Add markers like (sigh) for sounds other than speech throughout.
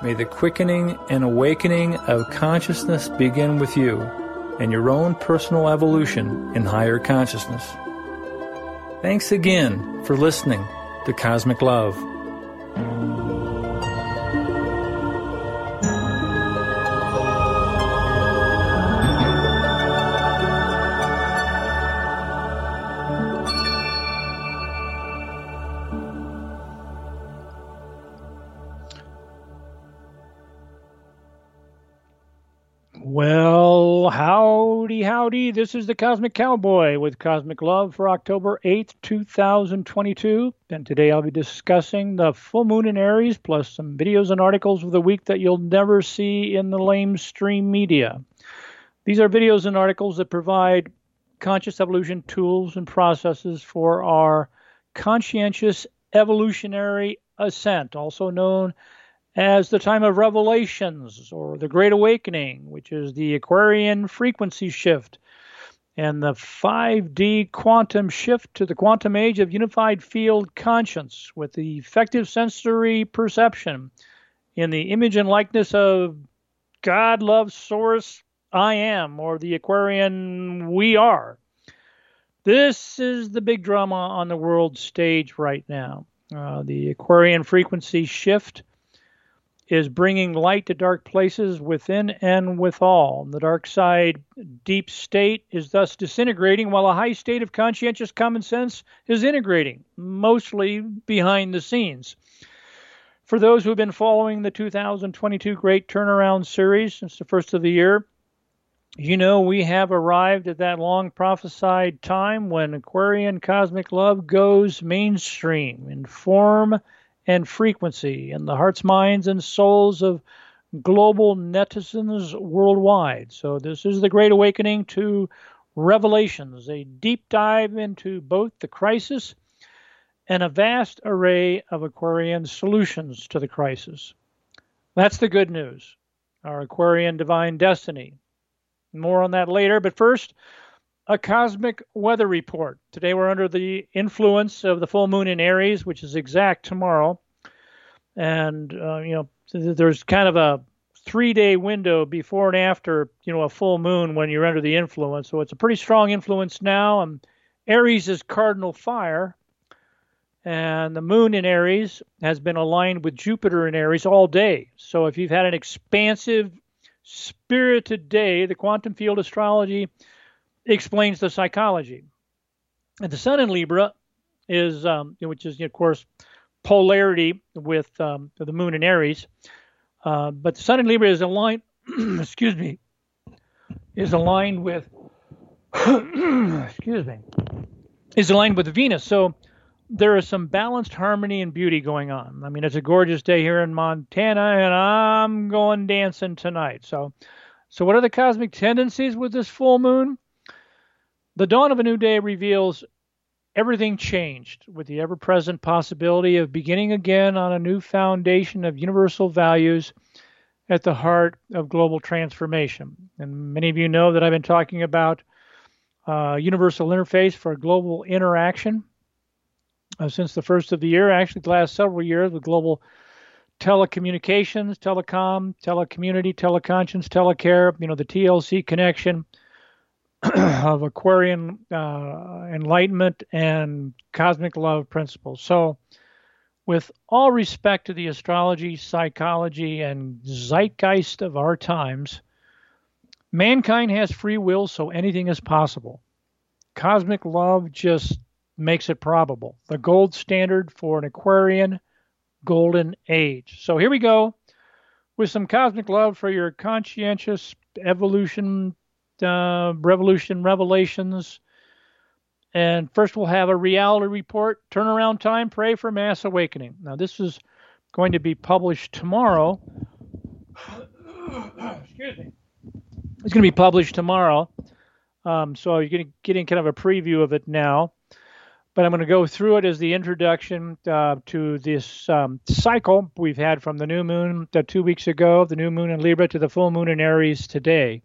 May the quickening and awakening of consciousness begin with you and your own personal evolution in higher consciousness. Thanks again for listening to Cosmic Love. This is the Cosmic Cowboy with Cosmic Love for October 8th, 2022. And today I'll be discussing the full moon in Aries plus some videos and articles of the week that you'll never see in the lamestream media. These are videos and articles that provide conscious evolution tools and processes for our conscientious evolutionary ascent, also known as the time of revelations or the Great Awakening, which is the Aquarian frequency shift and the 5D quantum shift to the quantum age of unified field conscience with the effective sensory perception in the image and likeness of God, love, source, I am, or the Aquarian we are. This is the big drama on the world stage right now. Uh, the Aquarian frequency shift is bringing light to dark places within and withal. The dark side, deep state, is thus disintegrating, while a high state of conscientious common sense is integrating, mostly behind the scenes. For those who have been following the 2022 Great Turnaround series since the first of the year, you know we have arrived at that long prophesied time when Aquarian cosmic love goes mainstream in form and frequency in the hearts, minds, and souls of global netizens worldwide. So, this is the Great Awakening to Revelations, a deep dive into both the crisis and a vast array of Aquarian solutions to the crisis. That's the good news. Our Aquarian divine destiny. More on that later, but first, a cosmic weather report. Today we're under the influence of the full moon in Aries, which is exact tomorrow. And, uh, you know, there's kind of a three day window before and after, you know, a full moon when you're under the influence. So it's a pretty strong influence now. And Aries is cardinal fire. And the moon in Aries has been aligned with Jupiter in Aries all day. So if you've had an expansive, spirited day, the quantum field astrology explains the psychology. And the sun in Libra is, um, which is, of course, polarity with um, the moon in Aries. Uh, but the sun in Libra is aligned, (clears throat) excuse me, is aligned with, (clears throat) excuse me, is aligned with Venus. So there is some balanced harmony and beauty going on. I mean, it's a gorgeous day here in Montana, and I'm going dancing tonight. So, so what are the cosmic tendencies with this full moon? The dawn of a new day reveals everything changed with the ever present possibility of beginning again on a new foundation of universal values at the heart of global transformation. And many of you know that I've been talking about uh, universal interface for global interaction uh, since the first of the year, actually, the last several years with global telecommunications, telecom, telecommunity, teleconscience, telecare, you know, the TLC connection (clears throat) of Aquarian uh, enlightenment and cosmic love principles. So, with all respect to the astrology, psychology, and zeitgeist of our times, mankind has free will, so anything is possible. Cosmic love just makes it probable. The gold standard for an Aquarian golden age. So here we go with some cosmic love for your conscientious evolution uh, Revolution Revelations. And first, we'll have a reality report, turnaround time, pray for mass awakening. Now, this is going to be published tomorrow. Excuse me. It's going to be published tomorrow. Um, so you're getting, kind of a preview of it now. But I'm going to go through it as the introduction uh, to this um, cycle we've had from the new moon two weeks ago, the new moon in Libra, to the full moon in Aries today.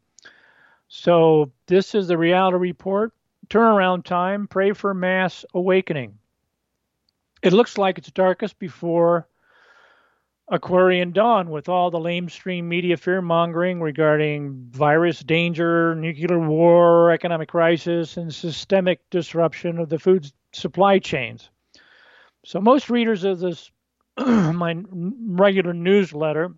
So this is the reality report. Turnaround time. Pray for mass awakening. It looks like it's darkest before Aquarian Dawn with all the lamestream media fear mongering regarding virus danger, nuclear war, economic crisis, and systemic disruption of the food supply chains. So, most readers of this, (clears throat) my regular newsletter,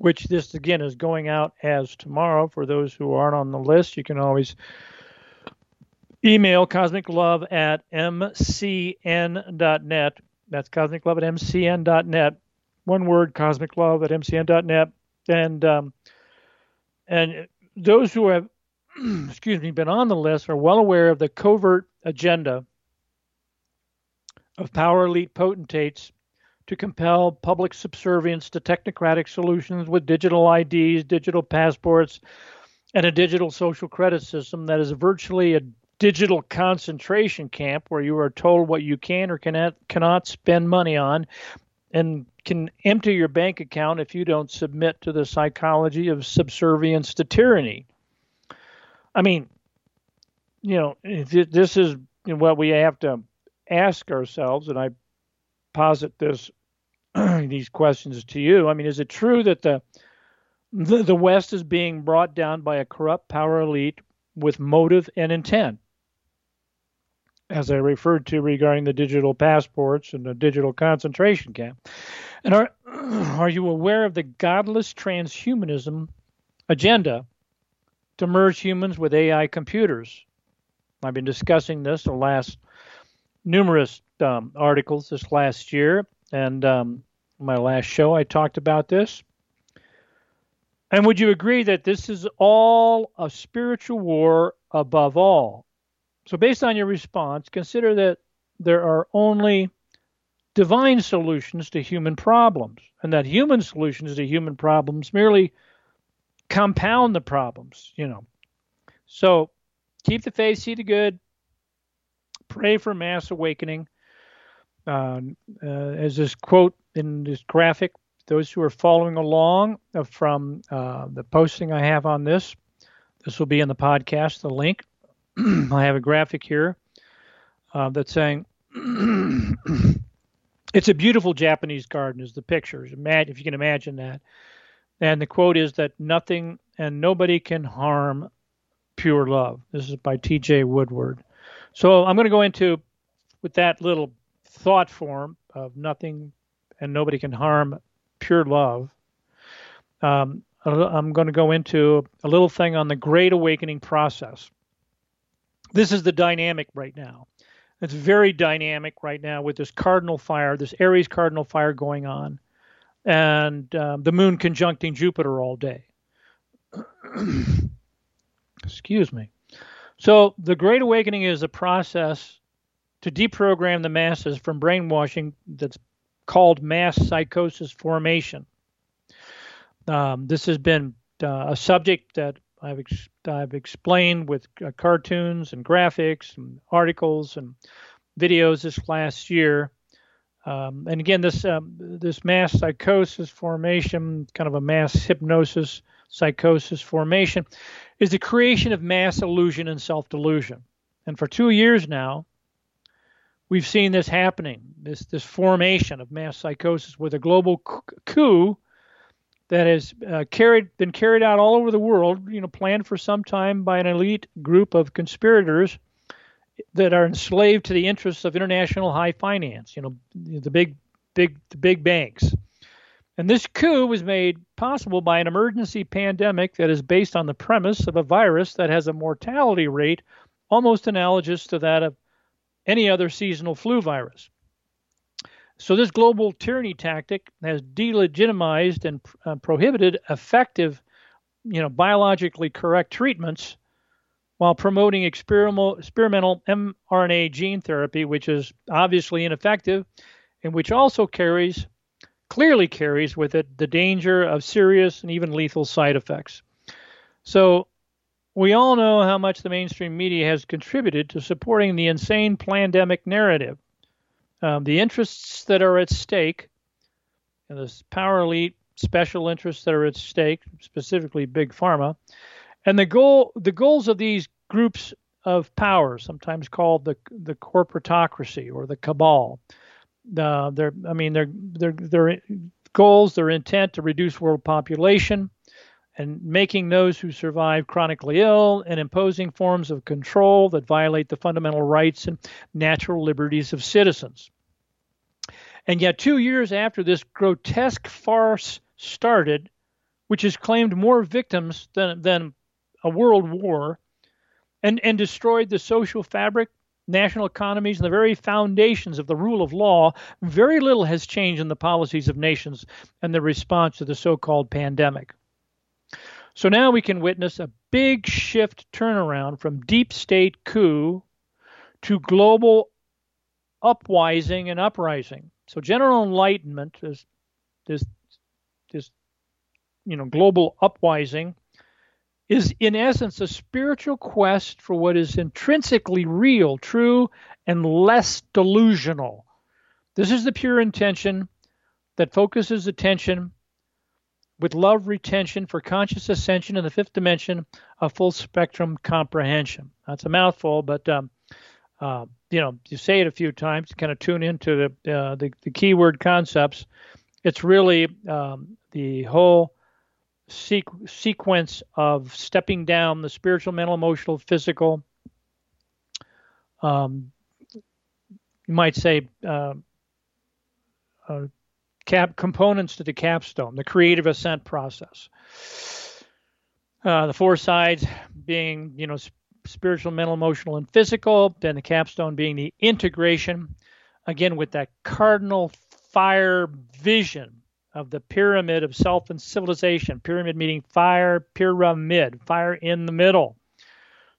which this again is going out as tomorrow for those who aren't on the list, you can always email cosmiclove at mcn.net. That's cosmiclove at mcn.net one word, cosmic love at mcn.net. And um, and those who have, (clears throat) excuse me, been on the list are well aware of the covert agenda of power elite potentates to compel public subservience to technocratic solutions with digital IDs, digital passports, and a digital social credit system that is virtually a digital concentration camp where you are told what you can or cannot cannot spend money on and can empty your bank account if you don't submit to the psychology of subservience to tyranny. I mean, you know, this is what we have to ask ourselves, and I posit this (clears throat) these questions to you. I mean, is it true that the, the the West is being brought down by a corrupt power elite with motive and intent? as I referred to regarding the digital passports and the digital concentration camp. And are (clears throat) are you aware of the godless transhumanism agenda to merge humans with AI computers? I've been discussing this the last numerous um, articles this last year, and um, my last show I talked about this. And would you agree that this is all a spiritual war above all? So, based on your response, consider that there are only divine solutions to human problems, and that human solutions to human problems merely compound the problems, you know. So, keep the faith, see the good, pray for mass awakening. Uh, uh, as this quote in this graphic, those who are following along from uh, the posting I have on this, this will be in the podcast, the link. (clears throat) I have a graphic here uh, that's saying (clears throat) it's a beautiful Japanese garden. Is the picture? Imagine if you can imagine that. And the quote is that nothing and nobody can harm pure love. This is by T.J. Woodward. So I'm going to go into with that little thought form of nothing and nobody can harm pure love. Um, I'm going to go into a little thing on the Great Awakening process this is the dynamic right now. It's very dynamic right now with this cardinal fire, this Aries cardinal fire going on, and um, the moon conjuncting Jupiter all day. (clears throat) Excuse me. So, the Great Awakening is a process to deprogram the masses from brainwashing that's called mass psychosis formation. Um, this has been uh, a subject that I've ex- I've explained with uh, cartoons and graphics and articles and videos this last year. Um, and again, this um, this mass psychosis formation, kind of a mass hypnosis psychosis formation, is the creation of mass illusion and self delusion. And for two years now, we've seen this happening, this this formation of mass psychosis with a global coup that has uh, carried been carried out all over the world, you know, planned for some time by an elite group of conspirators that are enslaved to the interests of international high finance, you know, the big big the big banks. And this coup was made possible by an emergency pandemic that is based on the premise of a virus that has a mortality rate almost analogous to that of any other seasonal flu virus. So this global tyranny tactic has delegitimized and uh, prohibited effective, you know, biologically correct treatments while promoting experimental, experimental mRNA gene therapy, which is obviously ineffective and which also carries, clearly carries with it the danger of serious and even lethal side effects. So we all know how much the mainstream media has contributed to supporting the insane pandemic narrative. Um, the interests that are at stake, and the power elite special interests that are at stake, specifically big pharma, and the goal the goals of these groups of power, sometimes called the the corporatocracy or the cabal, Uh, their, I mean, their their their goals, their intent to reduce world population, and making those who survive chronically ill, and imposing forms of control that violate the fundamental rights and natural liberties of citizens. And yet, two years after this grotesque farce started, which has claimed more victims than, than a world war and, and destroyed the social fabric, national economies, and the very foundations of the rule of law, very little has changed in the policies of nations and the response to the so called pandemic. So now we can witness a big shift turnaround from deep state coup to global upwising and uprising. So general enlightenment is this this you know global upwising is in essence a spiritual quest for what is intrinsically real, true, and less delusional. This is the pure intention that focuses attention with love retention for conscious ascension in the fifth dimension of full spectrum comprehension. That's a mouthful, but um, uh, you know, you say it a few times, kind of tune into the uh, the, the keyword concepts. It's really um, the whole sequ- sequence of stepping down the spiritual, mental, emotional, physical. Um, you might say uh, uh, cap components to the capstone, the creative ascent process. Uh, the four sides being, you know, spiritual, mental, emotional, and physical. Then the capstone being the integration, again with that cardinal fire vision of the pyramid of self and civilization. Pyramid meaning fire, pyramid, fire in the middle.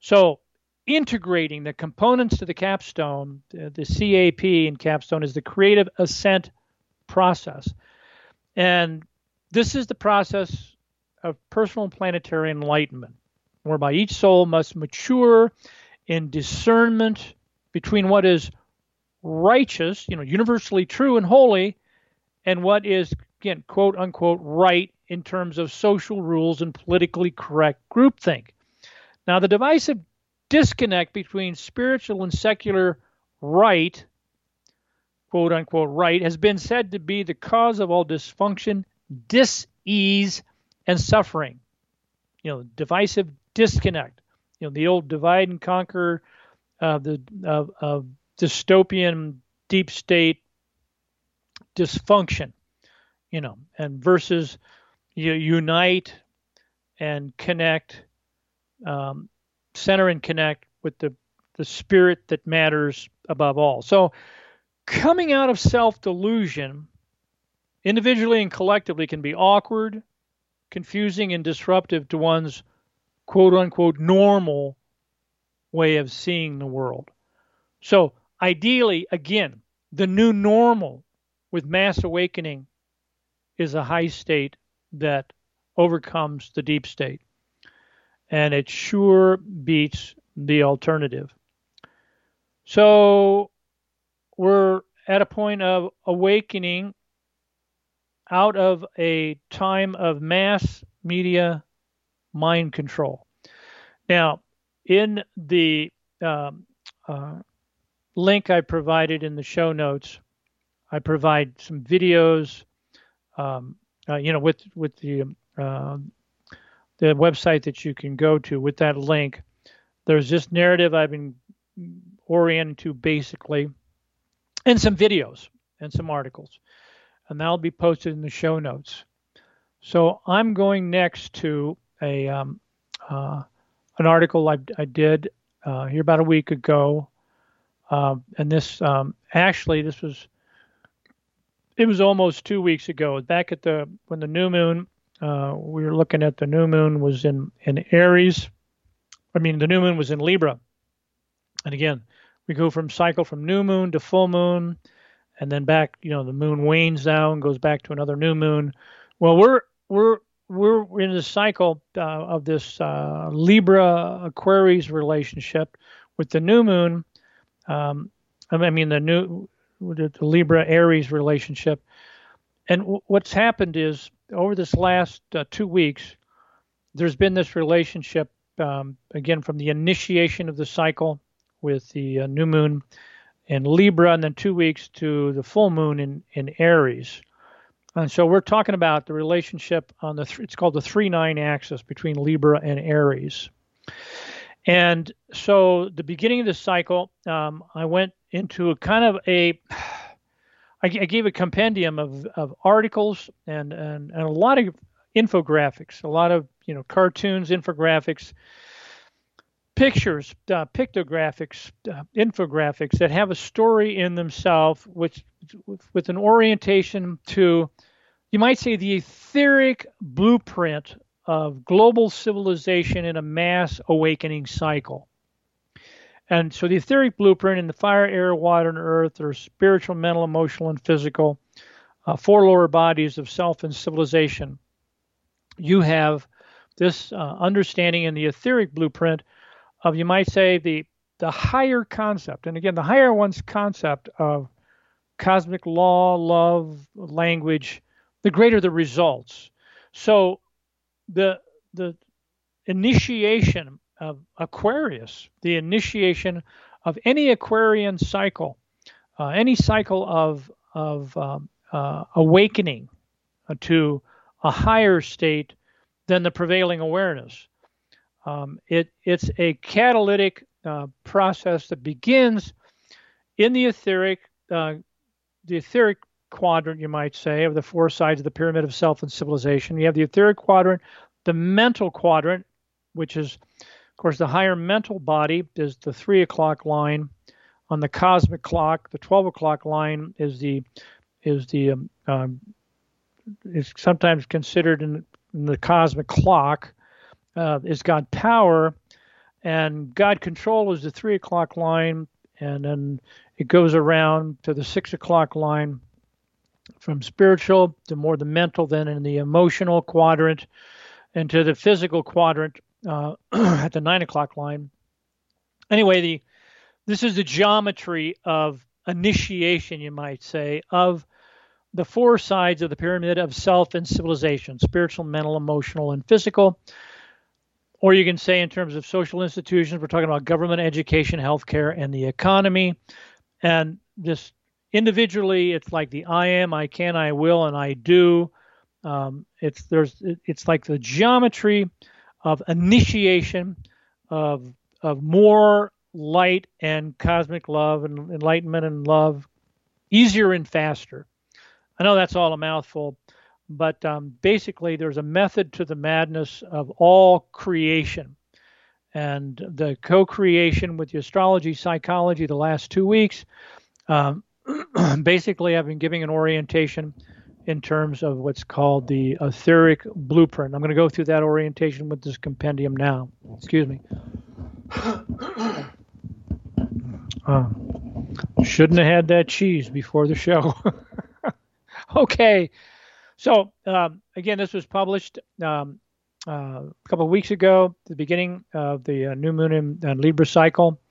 So integrating the components to the capstone, the, CAP in capstone is the creative ascent process. And this is the process of personal planetary enlightenment, whereby each soul must mature in discernment between what is righteous, you know, universally true and holy, and what is again, quote unquote, right in terms of social rules and politically correct groupthink. Now, the divisive disconnect between spiritual and secular right, quote unquote, right, has been said to be the cause of all dysfunction, dis-ease, and suffering. You know, divisive disconnect. You know, the old divide and conquer, uh, the uh, dystopian deep state dysfunction you know, and versus you know, unite and connect, um, center and connect with the the spirit that matters above all. So, coming out of self delusion, individually and collectively, can be awkward, confusing, and disruptive to one's quote unquote normal way of seeing the world. So, ideally, again, the new normal with mass awakening is a high state that overcomes the deep state. And it sure beats the alternative. So we're at a point of awakening out of a time of mass media mind control. Now, in the um, uh, link I provided in the show notes, I provide some videos um, uh, you know, with with the uh, the website that you can go to with that link. There's this narrative I've been oriented to basically, and some videos and some articles, and that'll be posted in the show notes. So I'm going next to a um, uh, an article I, I did uh, here about a week ago, uh, and this um, actually this was it was almost two weeks ago. Back at the when the new moon, uh, we were looking at the new moon was in in Aries. I mean, the new moon was in Libra. And again, we go from cycle from new moon to full moon, and then back. You know, the moon wanes down, goes back to another new moon. Well, we're we're we're in the cycle uh, of this uh, Libra Aquarius relationship with the new moon. Um, I mean, the new the, Libra Aries relationship. And w- what's happened is over this last uh, two weeks, there's been this relationship um, again from the initiation of the cycle with the uh, new moon in Libra, and then two weeks to the full moon in, in Aries. And so we're talking about the relationship on the, th- it's called the 3 9 axis between Libra and Aries. And so the beginning of the cycle, um, I went into a kind of a, (sighs) I, I gave a compendium of, of articles and, and, and a lot of infographics, a lot of, you know, cartoons, infographics, pictures, uh, pictographics, uh, infographics that have a story in themselves, which with an orientation to, you might say, the etheric blueprint of global civilization in a mass awakening cycle. And so the etheric blueprint in the fire, air, water, and earth are spiritual, mental, emotional, and physical, uh, four lower bodies of self and civilization. You have this uh, understanding in the etheric blueprint of, you might say, the the higher concept. And again, the higher one's concept of cosmic law, love, language, the greater the results. So the the initiation of Aquarius, the initiation of any Aquarian cycle, uh, any cycle of of um, uh, awakening to a higher state than the prevailing awareness. Um, it it's a catalytic uh, process that begins in the etheric, uh, the etheric quadrant, you might say, of the four sides of the pyramid of self and civilization. You have the etheric quadrant, the mental quadrant, which is, of course, the higher mental body, is the three o'clock line. On the cosmic clock, the 12 o'clock line is the is the um, um, is sometimes considered in, in the cosmic clock uh, is God power, and God control is the three o'clock line, and then it goes around to the six o'clock line from spiritual to more the mental, then in the emotional quadrant, and to the physical quadrant uh, (clears throat) at the nine o'clock line. Anyway, the this is the geometry of initiation, you might say, of the four sides of the pyramid of self and civilization spiritual, mental, emotional, and physical. Or you can say, in terms of social institutions, we're talking about government, education, healthcare, and the economy. And just individually, it's like the I am, I can, I will, and I do. Um, it's there's it's like the geometry of initiation of of more light and cosmic love and enlightenment and love, easier and faster. I know that's all a mouthful, but um, basically, there's a method to the madness of all creation. And the co creation with the astrology psychology the last two weeks, um, (clears throat) basically, I've been giving an orientation in terms of what's called the etheric blueprint. I'm going to go through that orientation with this compendium now. Excuse me. (clears throat) Uh, shouldn't have had that cheese before the show. (laughs) okay, so um, again, this was published um, uh, a couple of weeks ago, the beginning of the uh, new moon in, in, Libra cycle,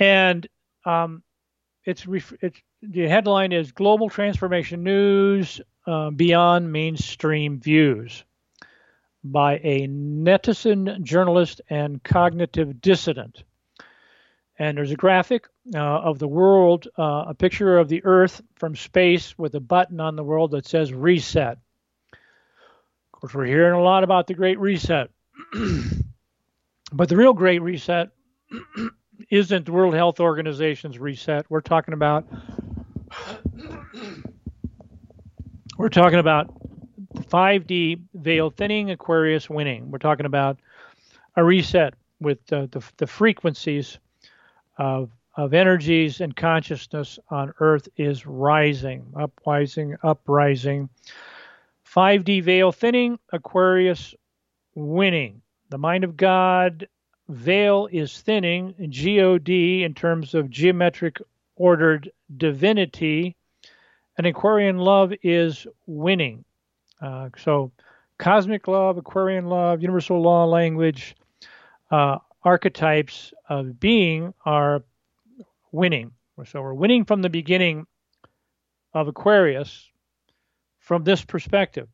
and um, it's, ref- it's the headline is Global Transformation News uh, Beyond Mainstream Views by a netizen journalist and cognitive dissident. And there's a graphic uh, of the world, uh, a picture of the Earth from space with a button on the world that says reset. Of course, we're hearing a lot about the Great Reset. (clears throat) but the real Great Reset (clears throat) isn't the World Health Organization's reset. We're talking about (clears throat) we're talking about 5D veil thinning, Aquarius winning. We're talking about a reset with uh, the, the frequencies of, of energies and consciousness on Earth is rising, uprising, uprising. 5D veil thinning, Aquarius winning. The mind of God veil is thinning, God in terms of geometric ordered divinity, and Aquarian love is winning. Uh, so, cosmic love, Aquarian love, universal law language, uh, archetypes of being are winning. So we're winning from the beginning of Aquarius from this perspective.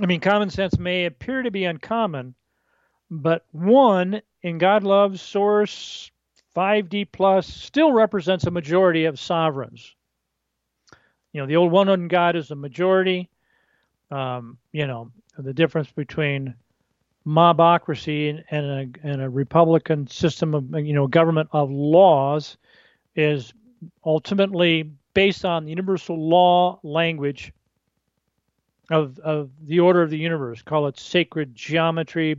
I mean, common sense may appear to be uncommon, but one, in God loves source 5D plus still represents a majority of sovereigns. You know, the old one God is a majority. Um, you know, the difference between mobocracy and a, and a republican system of you know government of laws is ultimately based on the universal law language of, of the order of the universe. Call it sacred geometry,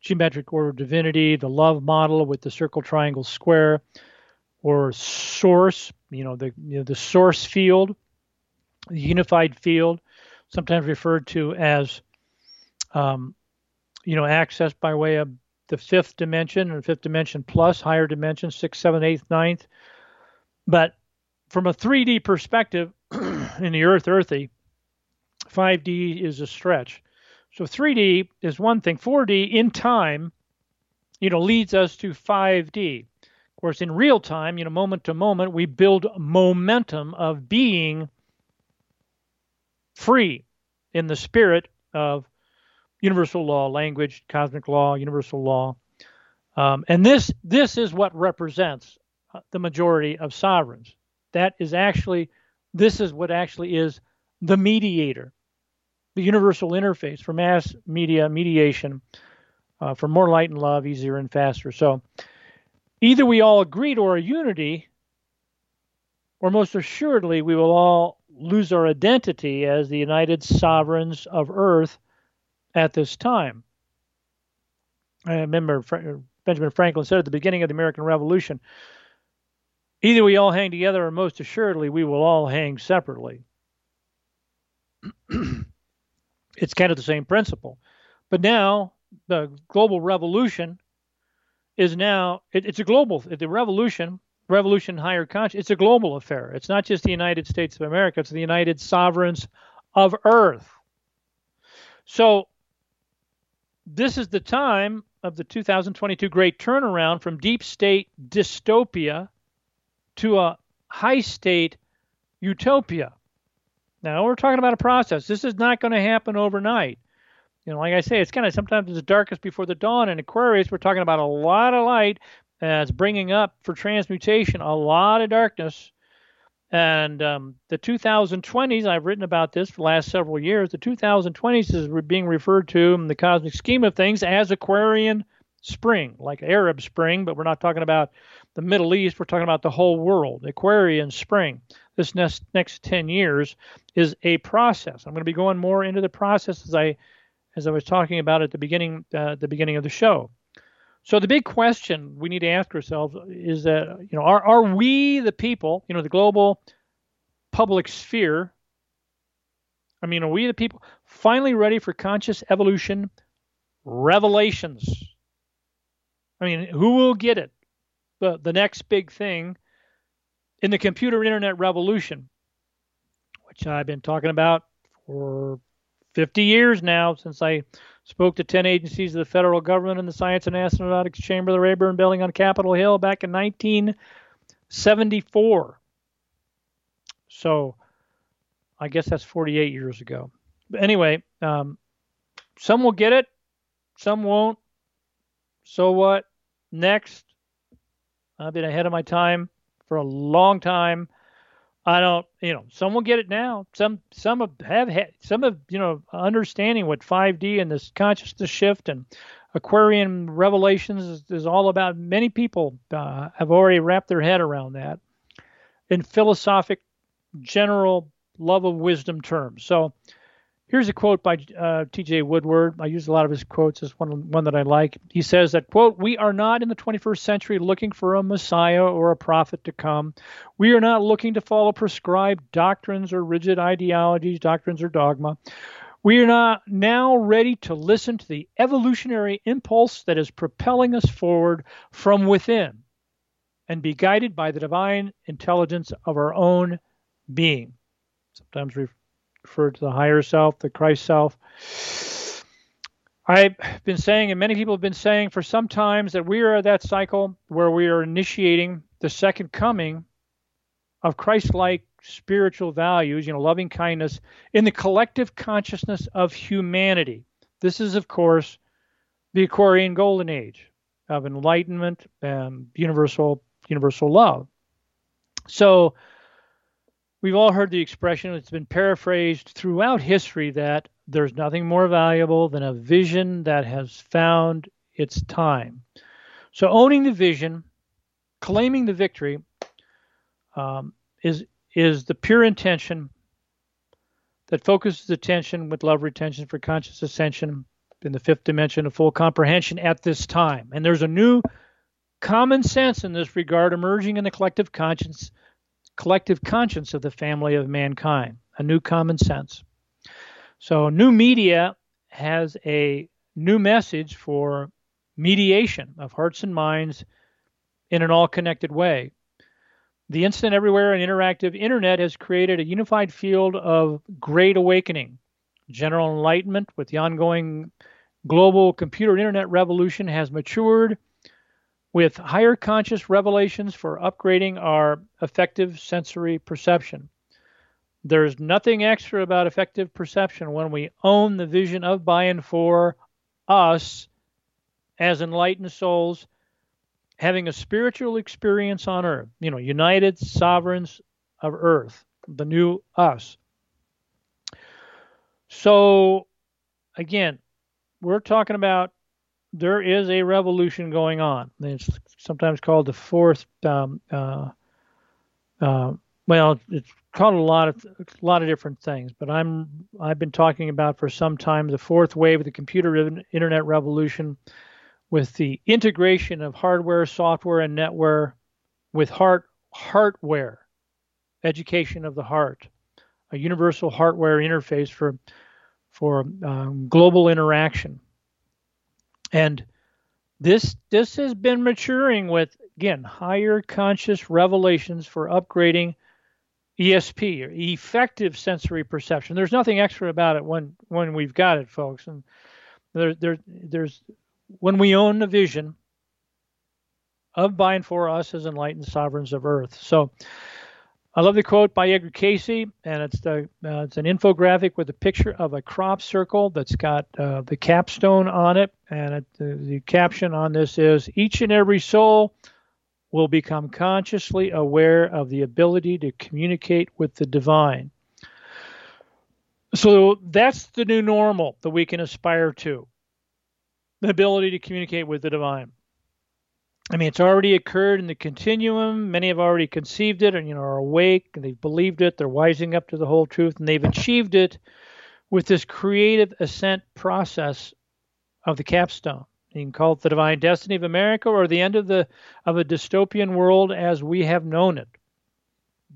geometric order of divinity, the love model with the circle, triangle, square, or source. You know the you know, the source field, the unified field, sometimes referred to as um, you know access by way of the fifth dimension and fifth dimension plus higher dimension, sixth, seventh, eighth, ninth. But from a 3D perspective, (clears throat) in the Earth earthy, 5D is a stretch. So 3D is one thing. 4D in time, you know, leads us to 5D. Of course, in real time, you know, moment to moment, we build momentum of being free in the spirit of universal law, language, cosmic law, universal law. Um, and this this is what represents uh, the majority of sovereigns. That is actually this is what actually is the mediator the universal interface for mass media mediation uh, for more light and love, easier and faster. So either we all agree to our unity, or most assuredly, we will all lose our identity as the united sovereigns of Earth at this time. I remember uh, Benjamin Franklin said at the beginning of the American Revolution either we all hang together, or most assuredly, we will all hang separately. (clears throat) it's kind of the same principle. But now the global revolution is now it, it's a global the revolution revolution higher conscious it's a global affair it's not just the united states of america it's the united sovereigns of earth so this is the time of the 2022 great turnaround from deep state dystopia to a high state utopia now we're talking about a process. This is not going to happen overnight. You know, like I say, it's kind of sometimes it's darkest before the dawn. In Aquarius, we're talking about a lot of light that's bringing up for transmutation a lot of darkness. And um, the 2020s, I've written about this for the last several years. The 2020s is being referred to in the cosmic scheme of things as Aquarian spring, like Arab spring, but we're not talking about the Middle East. We're talking about the whole world, Aquarian spring this next next 10 years is a process. I'm going to be going more into the process as I as I was talking about at the beginning uh, the beginning of the show. So the big question we need to ask ourselves is that you know are are we the people, you know, the global public sphere I mean, are we the people finally ready for conscious evolution revelations? I mean, who will get it? The the next big thing in the computer internet revolution, which I've been talking about for 50 years now since I spoke to 10 agencies of the federal government and the Science and Astronautics Chamber of the Rayburn Building on Capitol Hill back in 1974. So I guess that's 48 years ago. But anyway, um, some will get it, some won't. So what? Next. I've been ahead of my time for a long time. I don't, you know, some will get it now. Some some have had some have, you know, understanding what 5D and this consciousness shift and Aquarian revelations is, is all about. Many people uh, have already wrapped their head around that in philosophic, general love of wisdom terms. So Here's a quote by uh, T.J. Woodward. I use a lot of his quotes. It's one one that I like. He says that quote: "We are not in the 21st century looking for a Messiah or a prophet to come. We are not looking to follow prescribed doctrines or rigid ideologies, doctrines or dogma. We are not now ready to listen to the evolutionary impulse that is propelling us forward from within, and be guided by the divine intelligence of our own being." Sometimes to the higher self, the Christ self. I've been saying, and many people have been saying for some times, that we are at that cycle where we are initiating the second coming of Christ like spiritual values, you know, loving kindness, in the collective consciousness of humanity. This is, of course, the Aquarian Golden Age of enlightenment and universal universal love. So we've all heard the expression, it's been paraphrased throughout history that there's nothing more valuable than a vision that has found its time. So owning the vision, claiming the victory, um, is is the pure intention that focuses attention with love retention for conscious ascension in the fifth dimension of full comprehension at this time. And there's a new common sense in this regard emerging in the collective conscience collective conscience of the family of mankind, a new common sense. So new media has a new message for mediation of hearts and minds in an all connected way. The instant everywhere and interactive internet has created a unified field of great awakening. General enlightenment with the ongoing global computer internet revolution has matured with higher conscious revelations for upgrading our effective sensory perception. There's nothing extra about effective perception when we own the vision of by and for us as enlightened souls having a spiritual experience on earth, you know, united sovereigns of earth, the new us. So, again, we're talking about there is a revolution going on. It's sometimes called the fourth. Um, uh, uh, well, it's called a lot of a lot of different things, but I'm I've been talking about for some time the fourth wave of the computer internet revolution with the integration of hardware, software, and netware with heart heartware, education of the heart, a universal hardware interface for for um, global interaction. And this this has been maturing with again higher conscious revelations for upgrading ESP or effective sensory perception. There's nothing extra about it when when we've got it, folks. And there, there there's when we own the vision of by and for us as enlightened sovereigns of earth. So I love the quote by Edgar Cayce, and it's the uh, it's an infographic with a picture of a crop circle that's got uh, the capstone on it, and it, the, the caption on this is: Each and every soul will become consciously aware of the ability to communicate with the divine. So that's the new normal that we can aspire to the ability to communicate with the divine. I mean, it's already occurred in the continuum. Many have already conceived it and, you know, are awake and they've believed it. They're wising up to the whole truth and they've achieved it with this creative ascent process of the capstone. You can call it the divine destiny of America or the end of the of a dystopian world as we have known it.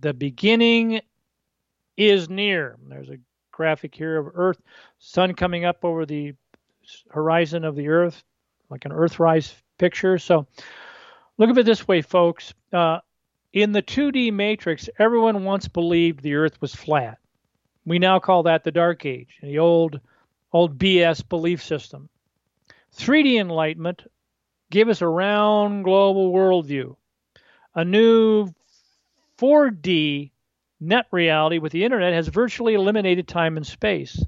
The beginning is near. There's a graphic here of Earth, sun coming up over the horizon of the Earth, like an Earthrise picture. So look at it this way, folks. Uh, in the 2D matrix, everyone once believed the Earth was flat. We now call that the Dark Age, the old, old BS belief system. 3D enlightenment gave us a round global worldview, a new 4D net reality with the internet has virtually eliminated time and space.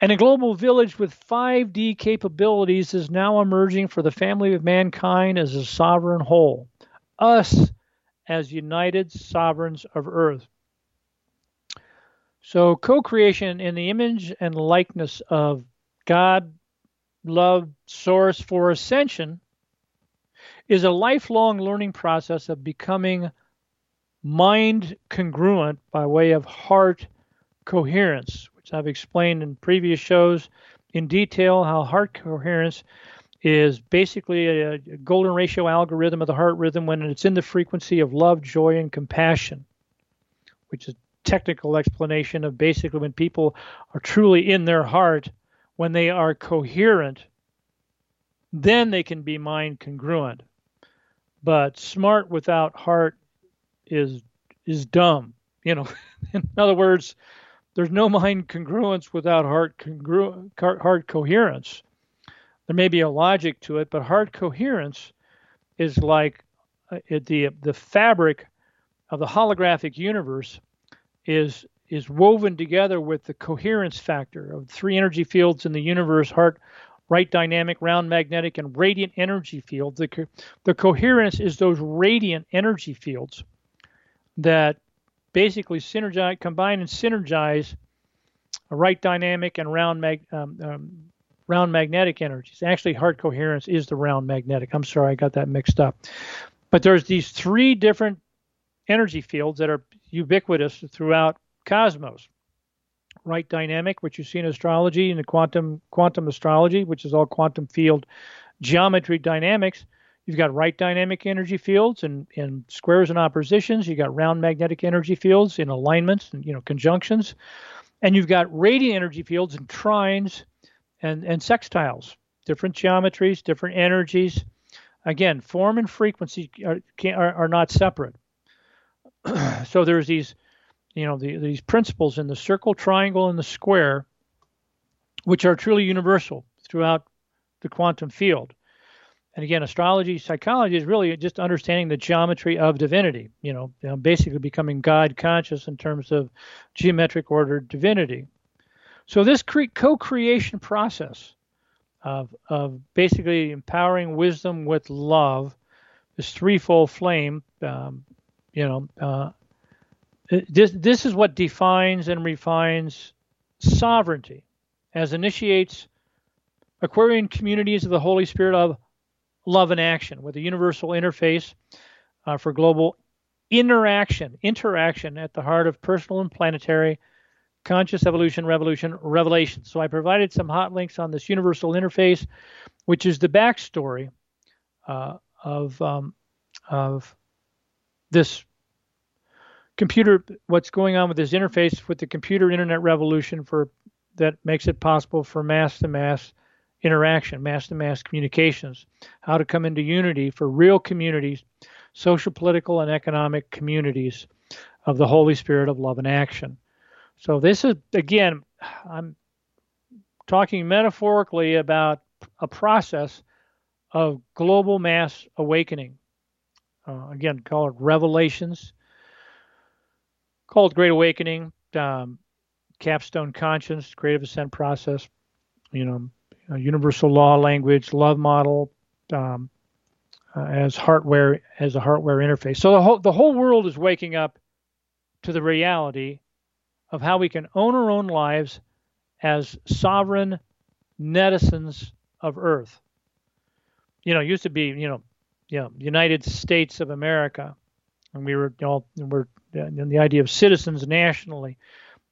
And a global village with 5D capabilities is now emerging for the family of mankind as a sovereign whole, us as united sovereigns of earth. So, co creation in the image and likeness of God, love, source for ascension is a lifelong learning process of becoming mind congruent by way of heart coherence, I've explained in previous shows in detail how heart coherence is basically a, golden ratio algorithm of the heart rhythm when it's in the frequency of love, joy, and compassion, which is technical explanation of basically when people are truly in their heart, when they are coherent, then they can be mind congruent. But smart without heart is is dumb. You know, (laughs) in other words, there's no mind congruence without heart, congru- heart coherence. There may be a logic to it, but heart coherence is like uh, the the fabric of the holographic universe is is woven together with the coherence factor of three energy fields in the universe heart right dynamic, round magnetic, and radiant energy fields. The, co- the coherence is those radiant energy fields that basically synergize, combine and synergize right dynamic and round mag, um, um, round magnetic energies. Actually, heart coherence is the round magnetic. I'm sorry, I got that mixed up. But there's these three different energy fields that are ubiquitous throughout cosmos. Right dynamic, which you see in astrology and the quantum quantum astrology, which is all quantum field geometry dynamics. You've got right dynamic energy fields and in, squares and oppositions. You've got round magnetic energy fields in alignments and you know conjunctions, and you've got radiant energy fields and trines and and sextiles. Different geometries, different energies. Again, form and frequency are, are, are not separate. (clears throat) so there's these, you know, the, these principles in the circle, triangle, and the square, which are truly universal throughout the quantum field. And again, astrology, psychology is really just understanding the geometry of divinity. You know, you know basically becoming God conscious in terms of geometric ordered divinity. So this cre- co-creation process of of basically empowering wisdom with love, this threefold flame, um, you know, uh, this this is what defines and refines sovereignty, as initiates Aquarian communities of the Holy Spirit of love and action, with a universal interface uh, for global interaction, interaction at the heart of personal and planetary conscious evolution, revolution, revelation. So I provided some hot links on this universal interface, which is the backstory uh, of um, of this computer what's going on with this interface with the computer internet revolution for that makes it possible for mass to mass interaction mass to mass communications how to come into unity for real communities social political and economic communities of the holy spirit of love and action. So this is again i'm talking metaphorically about a process of global mass awakening. Uh, again call it revelations. Called Great Awakening, um, Capstone Conscience, Creative Ascent Process, you know, Universal Law Language, Love Model, um, uh, as hardware as a hardware interface. So the whole the whole world is waking up to the reality of how we can own our own lives as sovereign netizens of Earth. You know, used to be you know, you know, United States of America, and we were you know, we're and the idea of citizens nationally.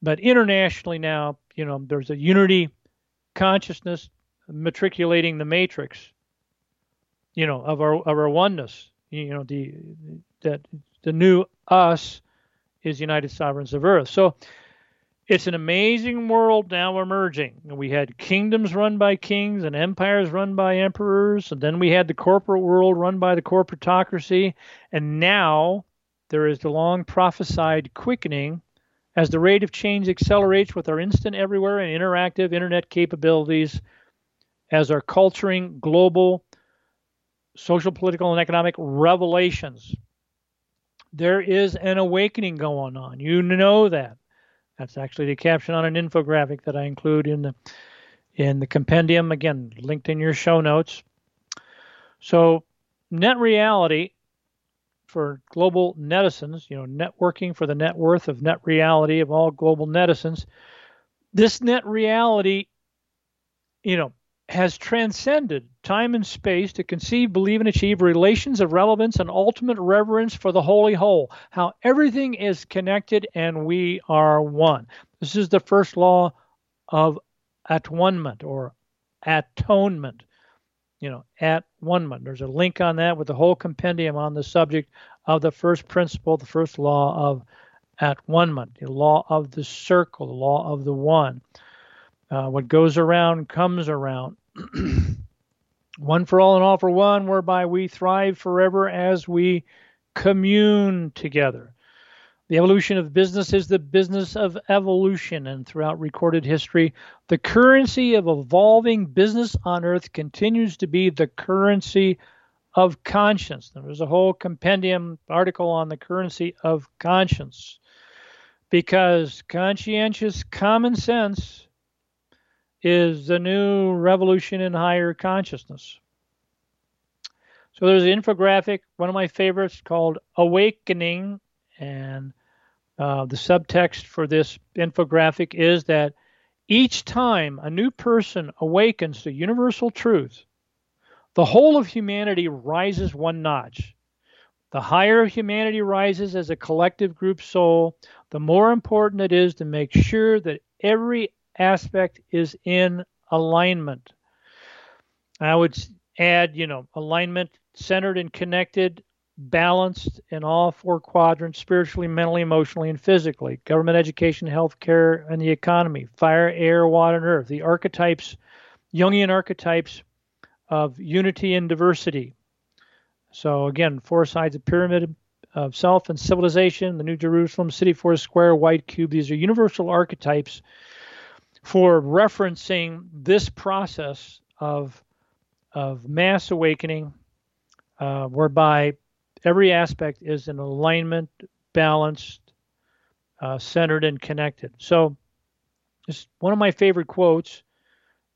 But internationally now, you know, there's a unity consciousness matriculating the matrix, you know, of our of our oneness. You know, the that the new us is United Sovereigns of Earth. So it's an amazing world now emerging. We had kingdoms run by kings and empires run by emperors, and then we had the corporate world run by the corporatocracy, and now there is the long prophesied quickening as the rate of change accelerates with our instant everywhere and interactive internet capabilities, as our culturing global social, political, and economic revelations. There is an awakening going on. You know that. That's actually the caption on an infographic that I include in the in the compendium. Again, linked in your show notes. So, net reality for global netizens, you know, networking for the net worth of net reality of all global netizens. This net reality, you know, has transcended time and space to conceive, believe, and achieve relations of relevance and ultimate reverence for the holy whole, how everything is connected and we are one. This is the first law of at one or atonement you know, at one month. There's a link on that with the whole compendium on the subject of the first principle, the first law of at one month, the law of the circle, the law of the one. Uh, what goes around comes around. (clears throat) one for all and all for one, whereby we thrive forever as we commune together. The evolution of business is the business of evolution, and throughout recorded history, the currency of evolving business on earth continues to be the currency of conscience. There's a whole compendium article on the currency of conscience because conscientious common sense is the new revolution in higher consciousness. So there's an infographic, one of my favorites, called Awakening. And uh, the subtext for this infographic is that each time a new person awakens to universal truth, the whole of humanity rises one notch. The higher humanity rises as a collective group soul, the more important it is to make sure that every aspect is in alignment. I would add, you know, alignment centered and connected, balanced in all four quadrants spiritually, mentally, emotionally, and physically government, education, healthcare, and the economy, fire, air, water, and earth, the archetypes, Jungian archetypes of unity and diversity. So, again, four sides of pyramid of self and civilization, the New Jerusalem, City Four Square, White Cube. These are universal archetypes for referencing this process of, of mass awakening, uh, whereby every aspect is in alignment, balanced, uh, centered, and connected. So, this, one of my favorite quotes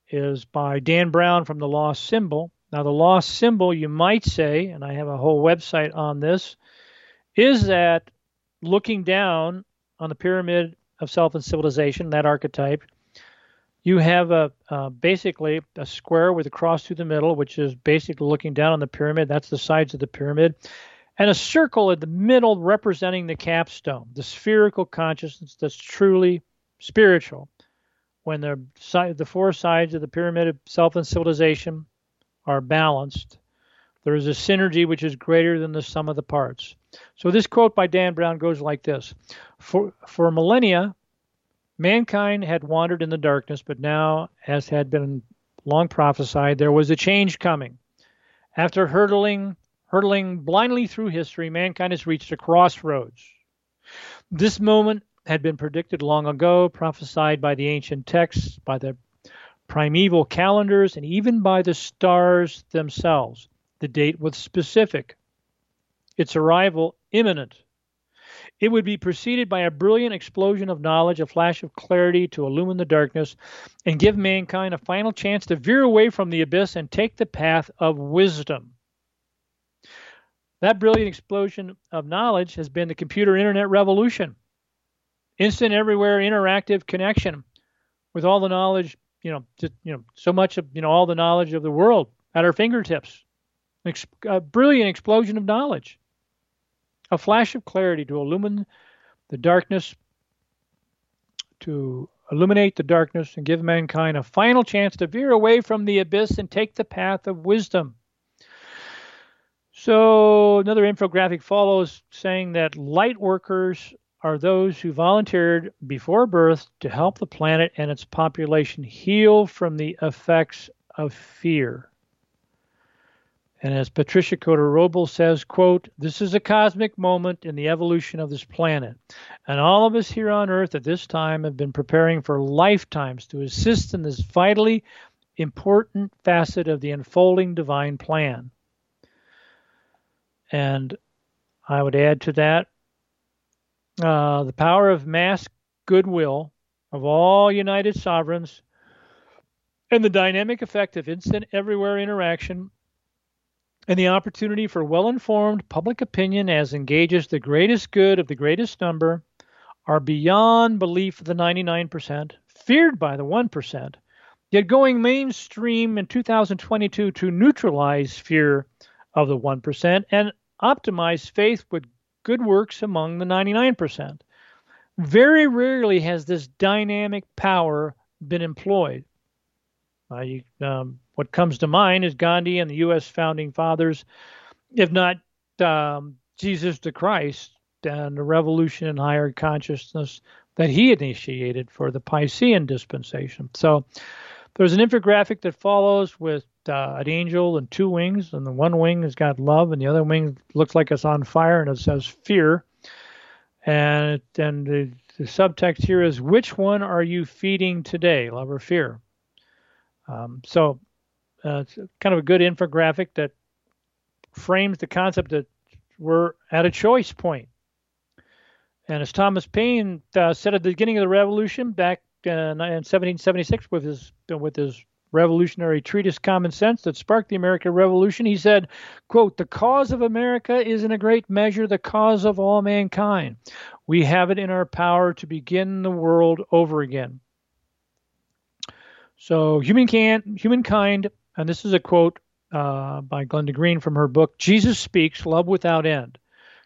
is by Dan Brown from The Lost Symbol. Now, the lost symbol, you might say, and I have a whole website on this, is that looking down on the pyramid of self and civilization, that archetype, you have a uh, basically a square with a cross through the middle, which is basically looking down on the pyramid. That's the sides of the pyramid, and a circle in the middle representing the capstone, the spherical consciousness that's truly spiritual. When the side, the four sides of the pyramid of self and civilization are balanced, there is a synergy which is greater than the sum of the parts. So this quote by Dan Brown goes like this: For for millennia, Mankind had wandered in the darkness, but now, as had been long prophesied, there was a change coming. After hurtling, hurtling blindly through history, mankind has reached a crossroads. This moment had been predicted long ago, prophesied by the ancient texts, by the primeval calendars, and even by the stars themselves. The date was specific, its arrival imminent. It would be preceded by a brilliant explosion of knowledge, a flash of clarity to illumine the darkness and give mankind a final chance to veer away from the abyss and take the path of wisdom. That brilliant explosion of knowledge has been the computer internet revolution. Instant everywhere interactive connection with all the knowledge, you know, just, you know, so much of, you know, all the knowledge of the world at our fingertips. A brilliant explosion of knowledge a flash of clarity to illumine the darkness, to illuminate the darkness and give mankind a final chance to veer away from the abyss and take the path of wisdom. So, another infographic follows saying that light workers are those who volunteered before birth to help the planet and its population heal from the effects of fear. And as Patricia Cotter says, quote, this is a cosmic moment in the evolution of this planet. And all of us here on Earth at this time have been preparing for lifetimes to assist in this vitally important facet of the unfolding divine plan. And I would add to that uh, the power of mass goodwill of all united sovereigns and the dynamic effect of instant everywhere interaction and the opportunity for well informed public opinion as engages the greatest good of the greatest number are beyond belief of the 99%, feared by the 1%, yet going mainstream in 2022 to neutralize fear of the 1% and optimize faith with good works among the 99%. Very rarely has this dynamic power been employed. Uh, you, um, what comes to mind is Gandhi and the U.S. founding fathers, if not um, Jesus the Christ and the revolution in higher consciousness that he initiated for the Piscean dispensation. So there's an infographic that follows with uh, an angel and two wings, and the one wing has got love, and the other wing looks like it's on fire, and it says fear. And and the, the subtext here is, which one are you feeding today, love or fear? Um, so uh, it's kind of a good infographic that frames the concept that we're at a choice point. And as Thomas Paine uh, said at the beginning of the revolution, back uh, in 1776 with his with his revolutionary treatise Common Sense that sparked the American Revolution. He said, quote, "The cause of America is in a great measure the cause of all mankind. We have it in our power to begin the world over again." So humankind, humankind, and this is a quote uh, by Glenda Green from her book Jesus Speaks: Love Without End.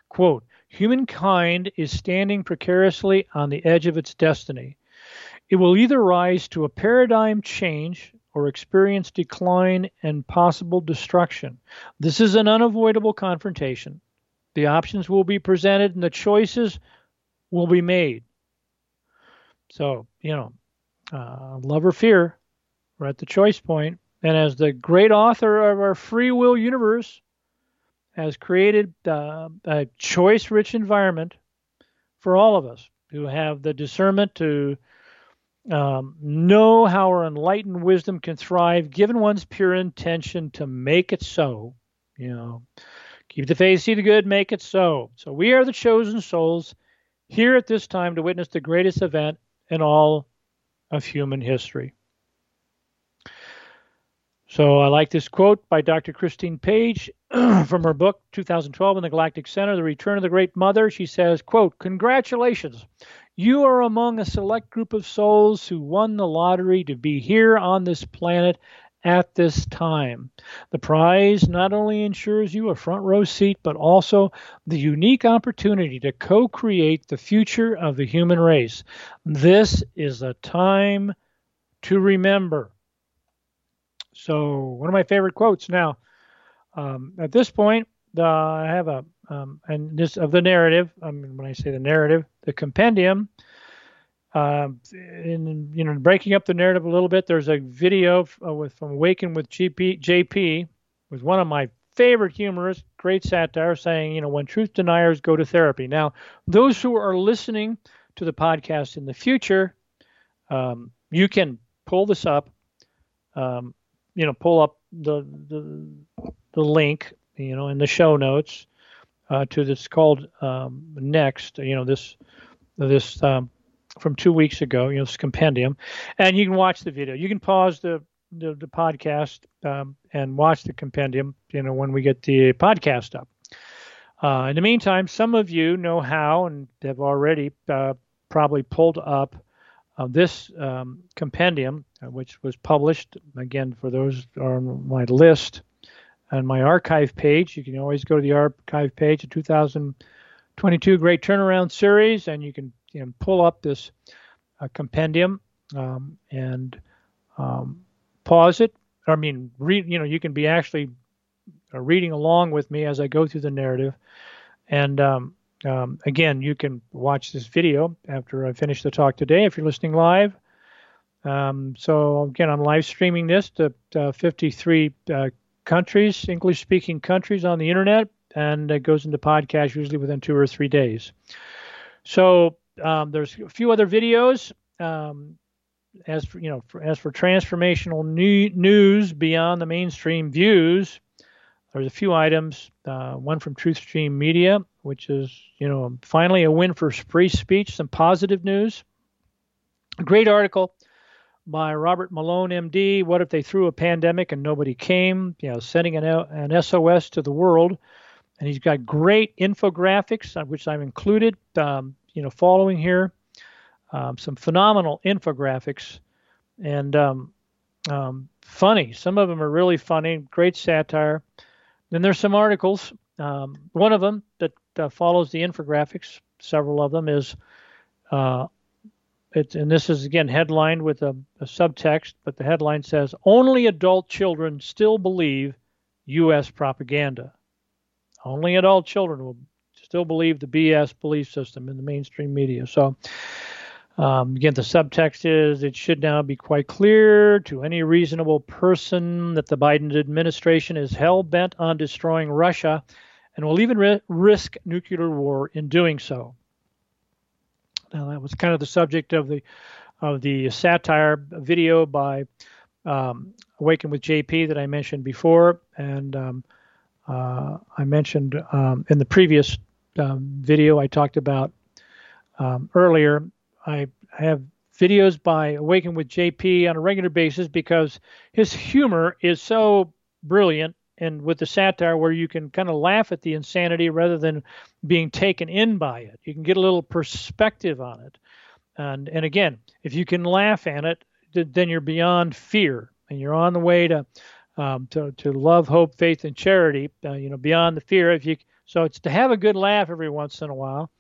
Quote: Humankind is standing precariously on the edge of its destiny. It will either rise to a paradigm change or experience decline and possible destruction. This is an unavoidable confrontation. The options will be presented and the choices will be made. So, you know, uh, love or fear, we're at the choice point. And as the great author of our free will universe has created uh, a choice rich environment for all of us who have the discernment to um, know how our enlightened wisdom can thrive given one's pure intention to make it so. You know, keep the faith, see the good, make it so. So we are the chosen souls here at this time to witness the greatest event in all of human history. So I like this quote by Dr. Christine Page (clears throat) from her book 2012 in the Galactic Center, The Return of the Great Mother. She says, quote, Congratulations. You are among a select group of souls who won the lottery to be here on this planet at this time. The prize not only ensures you a front row seat, but also the unique opportunity to co create the future of the human race. This is a time to remember. So, one of my favorite quotes now. Um, at this point, I have a um, and this of the narrative. I mean, when I say the narrative, the compendium. Uh, in you know breaking up the narrative a little bit, there's a video uh, with from Awaken with GP, JP, was one of my favorite humorists, great satire, saying you know when truth deniers go to therapy. Now, those who are listening to the podcast in the future, um, you can pull this up. Um, you know, pull up the the, the link, you know, in the show notes uh, to this called um, Next. You know this this um, from two weeks ago. You know this compendium, and you can watch the video. You can pause the the, the podcast um, and watch the compendium. You know when we get the podcast up. Uh, in the meantime, some of you know how and have already uh, probably pulled up uh, this um, compendium, uh, which was published again for those on my list on my archive page. You can always go to the archive page, the 2022 Great Turnaround Series, and you can, you know, pull up this uh, compendium um, and um, pause it. I mean, read. You know, you can be actually uh, reading along with me as I go through the narrative. And um, um again, you can watch this video after I finish the talk today if you're listening live. Um, so again, I'm live streaming this to uh, 53 uh, countries, English speaking countries on the internet, and it goes into podcast usually within two or three days. So um, there's a few other videos. Um, as for, you know, for, as for transformational new, news beyond the mainstream views, there's a few items. Uh, one from TruthStream Media, which is you know finally a win for free speech, some positive news. A great article by Robert Malone, MD. What if they threw a pandemic and nobody came? You know, sending an, an SOS to the world. And he's got great infographics, uh, which I've included, um, you know, following here. Um, some phenomenal infographics and um, um, funny. Some of them are really funny, great satire. Then there's some articles. Um, one of them that uh, follows the infographics, several of them, is uh, it's, and this is again headlined with a, a subtext, but the headline says only adult children still believe U.S. propaganda. Only adult children will still believe the BS belief system in the mainstream media. So, um, again, the subtext is it should now be quite clear to any reasonable person that the Biden administration is hell bent on destroying Russia and will even ri- risk nuclear war in doing so. Now, that was kind of the subject of the of the satire video by um, Awaken with JP that I mentioned before, and um, uh, I mentioned um, in the previous um, video I talked about um, earlier. I have videos by Awaken with JP on a regular basis because his humor is so brilliant and with the satire where you can kind of laugh at the insanity rather than being taken in by it. You can get a little perspective on it. And and again, if you can laugh at it, then you're beyond fear and you're on the way to um, to, to love, hope, faith, and charity. Uh, you know, beyond the fear. If you so, it's to have a good laugh every once in a while.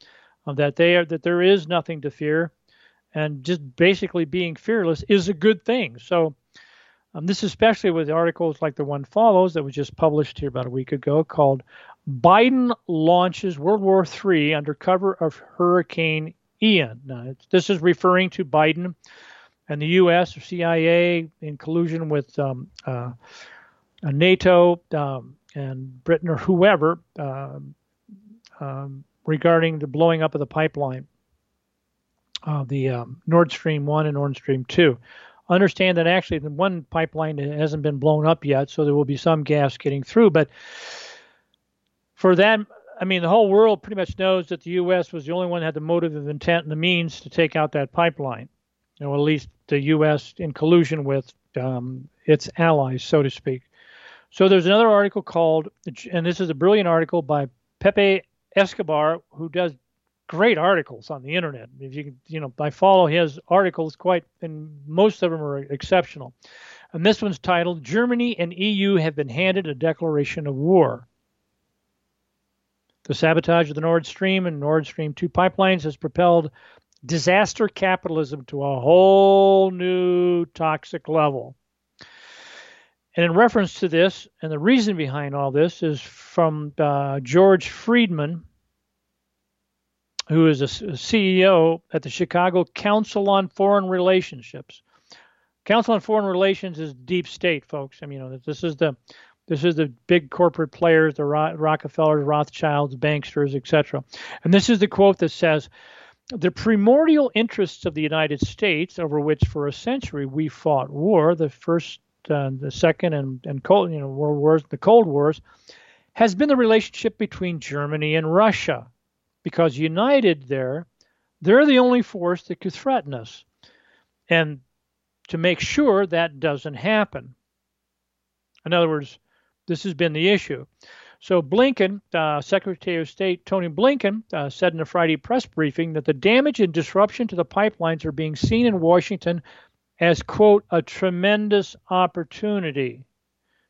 Uh, that they are that there is nothing to fear, and just basically being fearless is a good thing. So. Um, this especially with articles like the one follows that was just published here about a week ago called Biden launches World War III under cover of Hurricane Ian. Now, this is referring to Biden and the U.S. or CIA in collusion with um, uh, NATO um, and Britain or whoever uh, um, regarding the blowing up of the pipeline, uh, the um, Nord Stream 1 and Nord Stream 2. Understand that actually the one pipeline hasn't been blown up yet, so there will be some gas getting through. But for that, I mean, the whole world pretty much knows that the U.S. was the only one that had the motive, of intent, and the means to take out that pipeline or at least the U.S. in collusion with um, its allies, so to speak. So there's another article called, and this is a brilliant article by Pepe Escobar, who does great articles on the internet. If you you know, I follow his articles quite, and most of them are exceptional. And this one's titled "Germany and EU have been handed a declaration of war." The sabotage of the Nord Stream and Nord Stream 2 pipelines has propelled disaster capitalism to a whole new toxic level. And in reference to this, and the reason behind all this is from uh, George Friedman, who is a, a CEO at the Chicago Council on Foreign Relationships. Council on Foreign Relations is deep state, folks. I mean, you know, this is the this is the big corporate players, the Rockefellers, Rothschilds, banksters, etc. And this is the quote that says, the primordial interests of the United States, over which for a century we fought war, the first, uh, the second, and, and cold, you know, world wars, the Cold Wars, has been the relationship between Germany and Russia, because united there, they're the only force that could threaten us, and to make sure that doesn't happen. In other words, this has been the issue. So Blinken, uh, Secretary of State Tony Blinken, uh, said in a Friday press briefing that the damage and disruption to the pipelines are being seen in Washington as, quote, a tremendous opportunity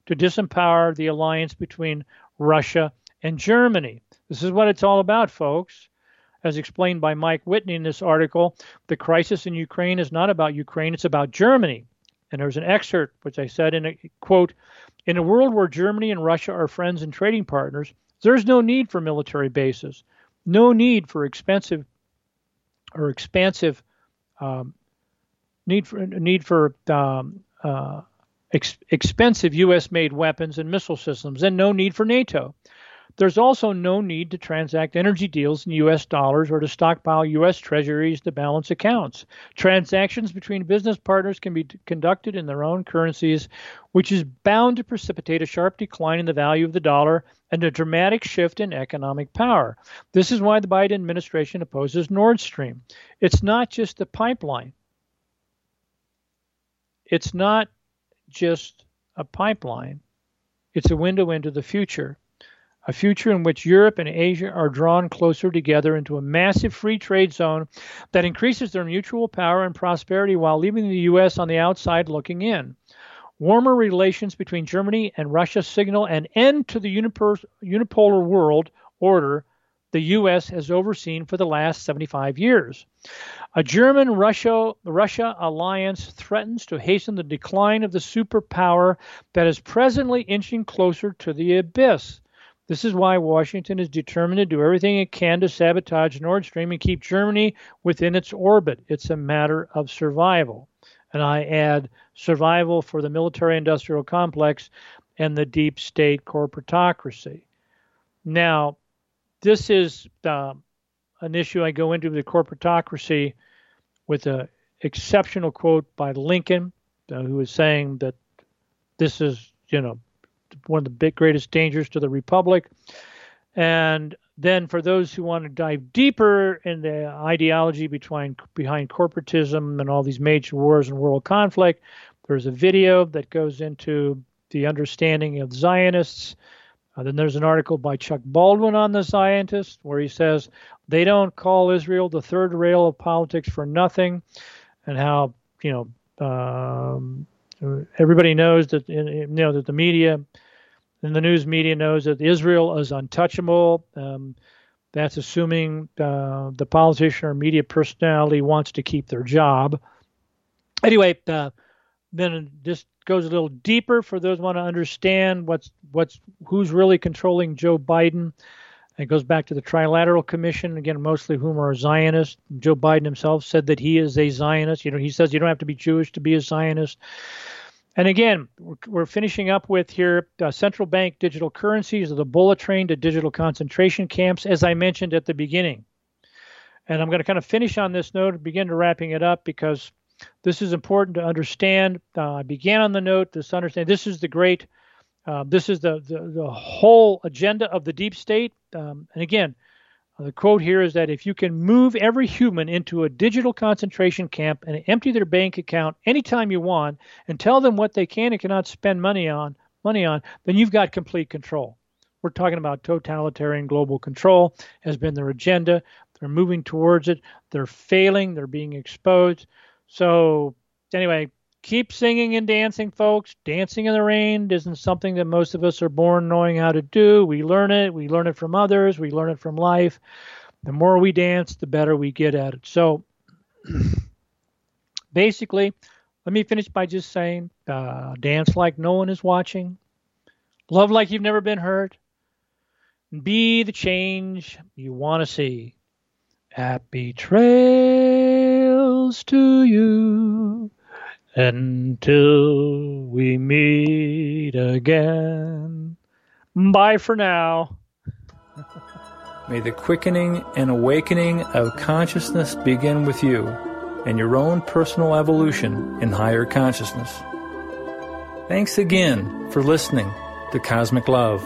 to disempower the alliance between Russia and Germany. This is what it's all about, folks. As explained by Mike Whitney in this article, the crisis in Ukraine is not about Ukraine, it's about Germany. And there's an excerpt which I said in a quote In a world where Germany and Russia are friends and trading partners, there's no need for military bases, no need for expensive or expansive um, need for need for um, uh, ex- expensive U.S.-made weapons and missile systems, and no need for NATO. There's also no need to transact energy deals in U.S. dollars or to stockpile U.S. treasuries to balance accounts. Transactions between business partners can be conducted in their own currencies, which is bound to precipitate a sharp decline in the value of the dollar and a dramatic shift in economic power. This is why the Biden administration opposes Nord Stream. It's not just the pipeline, it's not just a pipeline, it's a window into the future a future in which Europe and Asia are drawn closer together into a massive free trade zone that increases their mutual power and prosperity while leaving the U.S. on the outside looking in. Warmer relations between Germany and Russia signal an end to the unipolar world order the U.S. has overseen for the last 75 years. A German Russia, Russia alliance threatens to hasten the decline of the superpower that is presently inching closer to the abyss. This is why Washington is determined to do everything it can to sabotage Nord Stream and keep Germany within its orbit. It's a matter of survival. And I add survival for the military industrial complex and the deep state corporatocracy. Now, this is uh, an issue I go into with the corporatocracy with an exceptional quote by Lincoln, uh, who is saying that this is, you know, one of the big greatest dangers to the republic. And then, for those who want to dive deeper in the ideology behind, behind corporatism and all these major wars and world conflict, there's a video that goes into the understanding of Zionists. Uh, then there's an article by Chuck Baldwin on the Zionist where he says they don't call Israel the third rail of politics for nothing, and how you know um, everybody knows that you know that the media and the news media knows that Israel is untouchable. Um, that's assuming uh, the politician or media personality wants to keep their job. Anyway, uh, then this goes a little deeper for those who want to understand what's what's who's really controlling Joe Biden. It goes back to the Trilateral Commission again, mostly whom are Zionists. Joe Biden himself said that he is a Zionist. You know, he says you don't have to be Jewish to be a Zionist. And again, we're, finishing up with here uh, central bank digital currencies are the bullet train to digital concentration camps, as I mentioned at the beginning. And I'm going to kind of finish on this note begin to wrapping it up because this is important to understand. Uh, I began on the note this understand this is the great, uh, this is the, the, the whole agenda of the deep state. Um, and again, the quote here is that if you can move every human into a digital concentration camp and empty their bank account anytime you want and tell them what they can and cannot spend money on, money on, then you've got complete control. We're talking about totalitarian global control has been their agenda. They're moving towards it. They're failing. They're being exposed. So anyway, keep singing and dancing, folks. Dancing in the rain isn't something that most of us are born knowing how to do. We learn it. We learn it from others. We learn it from life. The more we dance, the better we get at it. So, (clears throat) basically, let me finish by just saying uh, dance like no one is watching, love like you've never been hurt, be the change you want to see. Happy trails to you. Until we meet again. Bye for now. (laughs) May the quickening and awakening of consciousness begin with you and your own personal evolution in higher consciousness. Thanks again for listening to Cosmic Love.